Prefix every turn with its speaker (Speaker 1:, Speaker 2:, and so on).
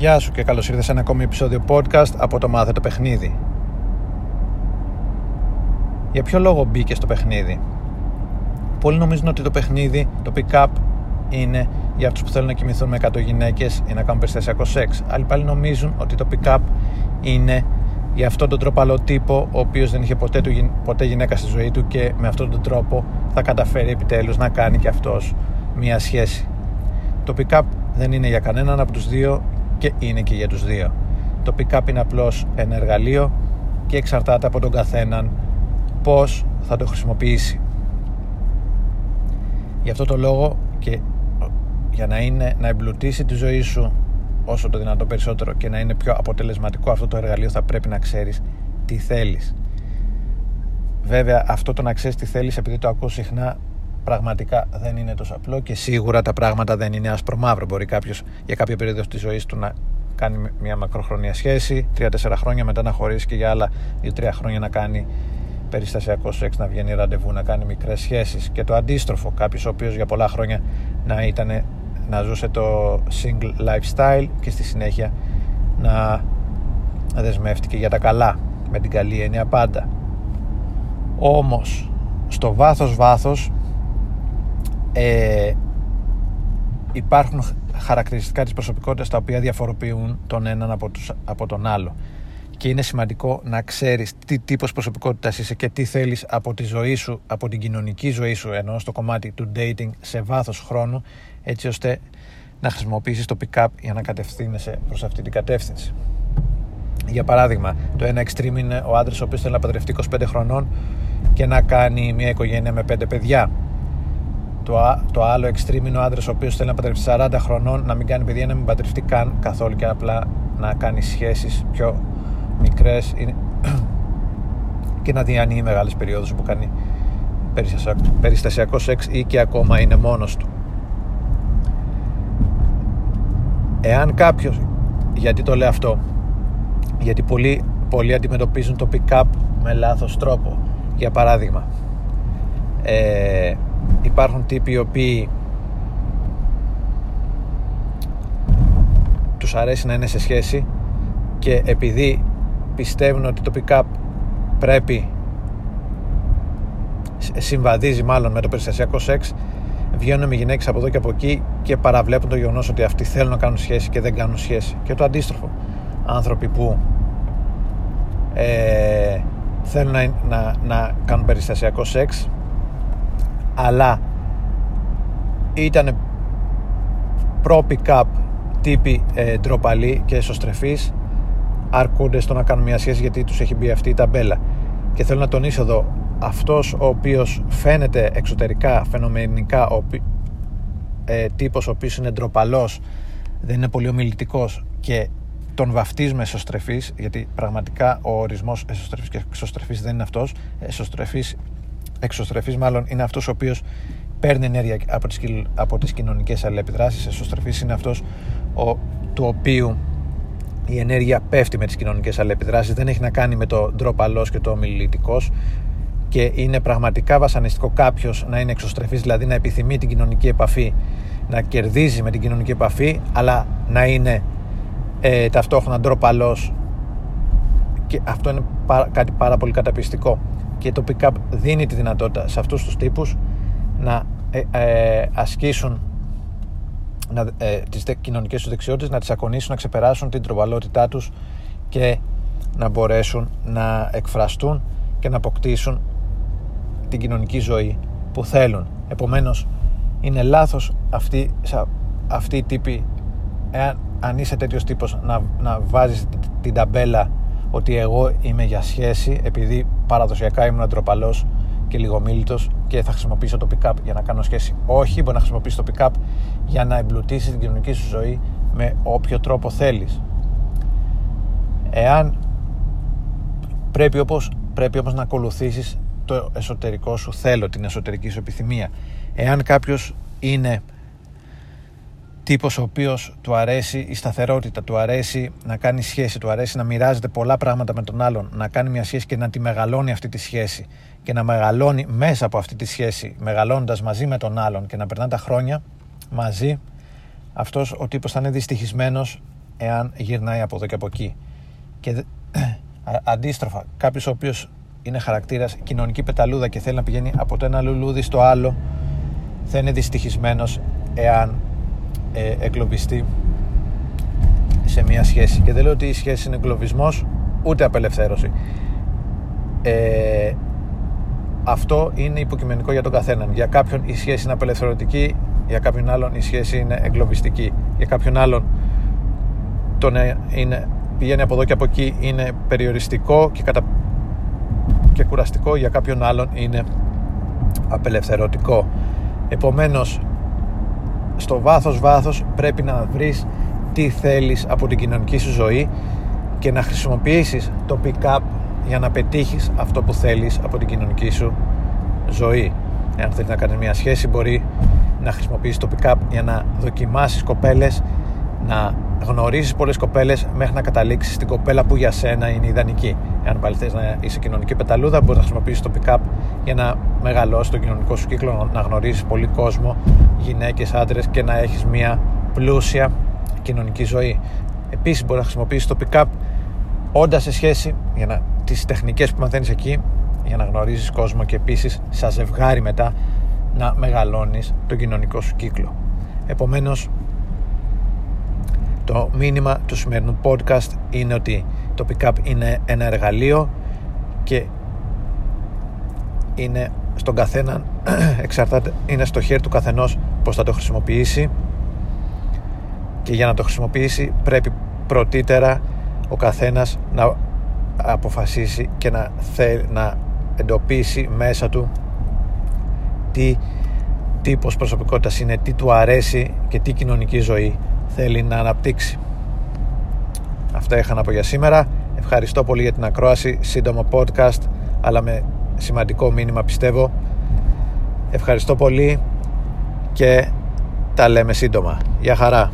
Speaker 1: Γεια σου και καλώς ήρθες σε ένα ακόμη επεισόδιο podcast από το Μάθε το Παιχνίδι. Για ποιο λόγο μπήκε στο παιχνίδι; Πολλοί νομίζουν ότι το παιχνίδι, το pick-up, είναι για αυτούς που θέλουν να κοιμηθούν με 100 γυναίκες ή να κάνουν περιστασιακό σεξ. Άλλοι πάλι νομίζουν ότι το pick-up είναι για αυτόν τον τροπαλό τύπο ο οποίος δεν είχε ποτέ, του, ποτέ γυναίκα στη ζωή του και με αυτόν τον τρόπο θα καταφέρει επιτέλους να κάνει και αυτός μία σχέση. Το pick-up δεν είναι για κανέναν από τους δύο και είναι και για τους δύο. Το pick-up είναι απλώς ένα εργαλείο και εξαρτάται από τον καθέναν πώς θα το χρησιμοποιήσει. Γι' αυτό το λόγο και για να, είναι, να εμπλουτίσει τη ζωή σου όσο το δυνατό περισσότερο και να είναι πιο αποτελεσματικό αυτό το εργαλείο θα πρέπει να ξέρεις τι θέλεις. Βέβαια αυτό το να ξέρεις τι θέλεις επειδή το ακούω συχνά πραγματικά δεν είναι τόσο απλό και σίγουρα τα πράγματα δεν είναι άσπρο μαύρο. Μπορεί κάποιος για κάποια περίοδο της ζωής του να κάνει μια μακροχρονία σχέση, 3-4 χρόνια μετά να χωρίσει και για άλλα 2-3 χρόνια να κάνει περιστασιακό σεξ, να βγαίνει ραντεβού, να κάνει μικρές σχέσεις. Και το αντίστροφο, κάποιος ο οποίος για πολλά χρόνια να, ήταν, να ζούσε το single lifestyle και στη συνέχεια να δεσμεύτηκε για τα καλά, με την καλή έννοια πάντα. Όμως, στο βάθος βάθος ε, υπάρχουν χαρακτηριστικά της προσωπικότητας τα οποία διαφοροποιούν τον έναν από, τους, από τον άλλο και είναι σημαντικό να ξέρεις τι τύπος προσωπικότητας είσαι και τι θέλεις από τη ζωή σου, από την κοινωνική ζωή σου ενώ στο κομμάτι του dating σε βάθος χρόνου έτσι ώστε να χρησιμοποιήσεις το pick-up για να κατευθύνεσαι προς αυτή την κατεύθυνση. Για παράδειγμα, το ένα extreme είναι ο άντρας ο οποίος θέλει να παντρευτεί 25 χρονών και να κάνει μια οικογένεια με 5 παιδιά το, το άλλο extreme είναι ο άντρας ο οποίος θέλει να παντρευτεί 40 χρονών, να μην κάνει παιδιά, να μην παντρευτεί καν καθόλου και απλά να κάνει σχέσεις πιο μικρές και να διανύει μεγάλες περιόδους που κάνει περιστασιακός σεξ ή και ακόμα είναι μόνος του. Εάν κάποιο, γιατί το λέω αυτό, γιατί πολλοί, πολλοί αντιμετωπίζουν το pick-up με λάθος τρόπο. Για παράδειγμα, ε, υπάρχουν τύποι οι οποίοι τους αρέσει να είναι σε σχέση και επειδή πιστεύουν ότι το pick-up πρέπει συμβαδίζει μάλλον με το περιστασιακό σεξ βγαίνουν με γυναίκες από εδώ και από εκεί και παραβλέπουν το γεγονός ότι αυτοί θέλουν να κάνουν σχέση και δεν κάνουν σχέση. Και το αντίστροφο. Άνθρωποι που ε, θέλουν να, να, να κάνουν περιστασιακό σεξ αλλά ήταν προ pick-up τύποι ε, ντροπαλοί και εσωστρεφείς. Αρκούνται στο να κάνουν μια σχέση γιατί τους έχει μπει αυτή η ταμπέλα. Και θέλω να τονίσω εδώ αυτός ο οποίος φαίνεται εξωτερικά φαινομενικά ο, ε, τύπος ο οποίος είναι ντροπαλός δεν είναι πολύ ομιλητικός και τον βαφτίζουμε εσωστρεφής γιατί πραγματικά ο ορισμός εσωστρεφής και εξωστρεφής δεν είναι αυτός. Εσωστρεφής εξωστρεφής μάλλον είναι αυτός ο οποίος παίρνει ενέργεια από τις, από τις κοινωνικές αλληλεπιδράσεις. Εσωστρεφής είναι αυτός ο, του οποίου η ενέργεια πέφτει με τις κοινωνικές αλληλεπιδράσεις. Δεν έχει να κάνει με το ντροπαλός και το ομιλητικός. Και είναι πραγματικά βασανιστικό κάποιος να είναι εξωστρεφής δηλαδή να επιθυμεί την κοινωνική επαφή να κερδίζει με την κοινωνική επαφή αλλά να είναι ε, ταυτόχρονα ντροπαλός και αυτό είναι κάτι πάρα πολύ καταπιστικό και το pick-up δίνει τη δυνατότητα σε αυτούς τους τύπους να ε, ε, ασκήσουν να, ε, τις κοινωνικές τους δεξιότητες, να τις ακονίσουν, να ξεπεράσουν την τροβαλότητά τους και να μπορέσουν να εκφραστούν και να αποκτήσουν την κοινωνική ζωή που θέλουν. Επομένως, είναι λάθος αυτή, αυτή η τύπη, εάν, αν είσαι τέτοιος τύπος, να, να βάζεις την ταμπέλα ότι εγώ είμαι για σχέση επειδή παραδοσιακά ήμουν ντροπαλός και λιγομίλητος και θα χρησιμοποιήσω το pick-up για να κάνω σχέση. Όχι, μπορεί να χρησιμοποιήσει το pick-up για να εμπλουτίσει την κοινωνική σου ζωή με όποιο τρόπο θέλεις. Εάν πρέπει όπως, πρέπει όμως να ακολουθήσεις το εσωτερικό σου θέλω, την εσωτερική σου επιθυμία. Εάν κάποιος είναι τύπος ο οποίος του αρέσει η σταθερότητα, του αρέσει να κάνει σχέση, του αρέσει να μοιράζεται πολλά πράγματα με τον άλλον, να κάνει μια σχέση και να τη μεγαλώνει αυτή τη σχέση και να μεγαλώνει μέσα από αυτή τη σχέση, μεγαλώνοντας μαζί με τον άλλον και να περνά τα χρόνια μαζί, αυτός ο τύπος θα είναι δυστυχισμένος εάν γυρνάει από εδώ και από εκεί. Και αντίστροφα, κάποιος ο οποίος είναι χαρακτήρας κοινωνική πεταλούδα και θέλει να πηγαίνει από το ένα λουλούδι στο άλλο, θα είναι δυστυχισμένος εάν ε, εγκλωβιστεί σε μια σχέση. Και δεν λέω ότι η σχέση είναι εγκλωβισμό ούτε απελευθέρωση. Ε, αυτό είναι υποκειμενικό για τον καθέναν. Για κάποιον η σχέση είναι απελευθερωτική, για κάποιον άλλον η σχέση είναι εγκλωβιστική. Για κάποιον άλλον το να είναι, πηγαίνει από εδώ και από εκεί είναι περιοριστικό και, κατα... και κουραστικό. Για κάποιον άλλον είναι απελευθερωτικό. Επομένως, στο βάθος βάθος πρέπει να βρεις τι θέλεις από την κοινωνική σου ζωή και να χρησιμοποιήσεις το pick-up για να πετύχεις αυτό που θέλεις από την κοινωνική σου ζωή. Εάν θέλεις να κάνεις μια σχέση μπορεί να χρησιμοποιήσεις το pick-up για να δοκιμάσεις κοπέλες, να γνωρίζεις πολλές κοπέλες μέχρι να καταλήξεις στην κοπέλα που για σένα είναι ιδανική. Εάν πάλι θες να είσαι κοινωνική πεταλούδα μπορείς να χρησιμοποιήσεις το pick-up για να μεγαλώσεις τον κοινωνικό σου κύκλο, να γνωρίζεις πολύ κόσμο, γυναίκες, άντρες και να έχεις μια πλούσια κοινωνική ζωή. Επίσης μπορείς να χρησιμοποιήσεις το pick-up όντα σε σχέση για να, τις τεχνικές που μαθαίνεις εκεί για να γνωρίζεις κόσμο και επίσης σαν ζευγάρι μετά να μεγαλώνεις τον κοινωνικό σου κύκλο. Επομένως το μήνυμα του σημερινού podcast είναι ότι το pick-up είναι ένα εργαλείο και είναι στον καθένα εξαρτάται, είναι στο χέρι του καθενός πως θα το χρησιμοποιήσει. Και για να το χρησιμοποιήσει πρέπει πρωτήτερα ο καθένας να αποφασίσει και να, θέλει, να εντοπίσει μέσα του τι τύπος προσωπικότητας είναι, τι του αρέσει και τι κοινωνική ζωή θέλει να αναπτύξει. Αυτά είχα να πω για σήμερα. Ευχαριστώ πολύ για την ακρόαση, σύντομο podcast, αλλά με σημαντικό μήνυμα πιστεύω. Ευχαριστώ πολύ και τα λέμε σύντομα. Γεια χαρά.